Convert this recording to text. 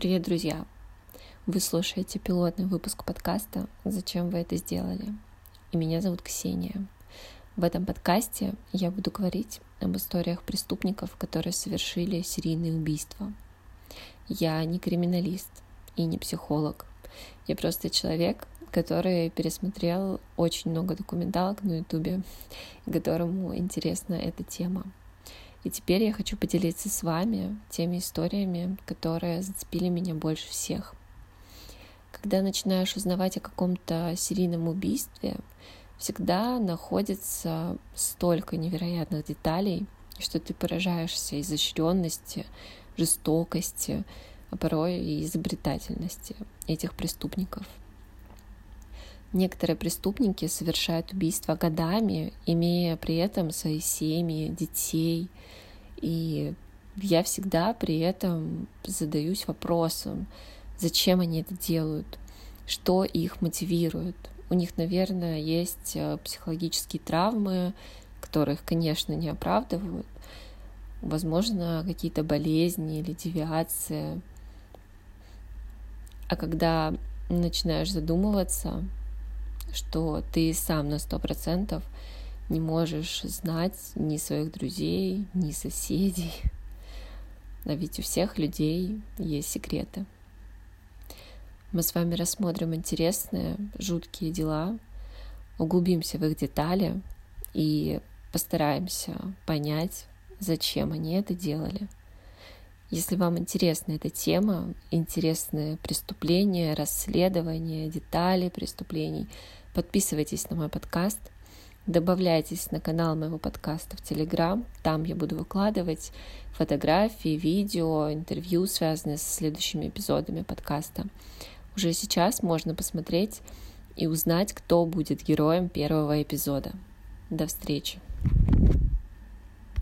Привет, друзья! Вы слушаете пилотный выпуск подкаста «Зачем вы это сделали?» И меня зовут Ксения. В этом подкасте я буду говорить об историях преступников, которые совершили серийные убийства. Я не криминалист и не психолог. Я просто человек, который пересмотрел очень много документалок на ютубе, которому интересна эта тема — и теперь я хочу поделиться с вами теми историями, которые зацепили меня больше всех. Когда начинаешь узнавать о каком-то серийном убийстве, всегда находится столько невероятных деталей, что ты поражаешься изощренности, жестокости, а порой и изобретательности этих преступников. Некоторые преступники совершают убийства годами, имея при этом свои семьи, детей. И я всегда при этом задаюсь вопросом, зачем они это делают, что их мотивирует. У них, наверное, есть э, психологические травмы, которых, конечно, не оправдывают. Возможно, какие-то болезни или девиации. А когда начинаешь задумываться, что ты сам на сто процентов не можешь знать ни своих друзей, ни соседей. А ведь у всех людей есть секреты. Мы с вами рассмотрим интересные, жуткие дела, углубимся в их детали и постараемся понять, зачем они это делали. Если вам интересна эта тема, интересны преступления, расследования, детали преступлений — Подписывайтесь на мой подкаст, добавляйтесь на канал моего подкаста в Телеграм. Там я буду выкладывать фотографии, видео, интервью, связанные с следующими эпизодами подкаста. Уже сейчас можно посмотреть и узнать, кто будет героем первого эпизода. До встречи!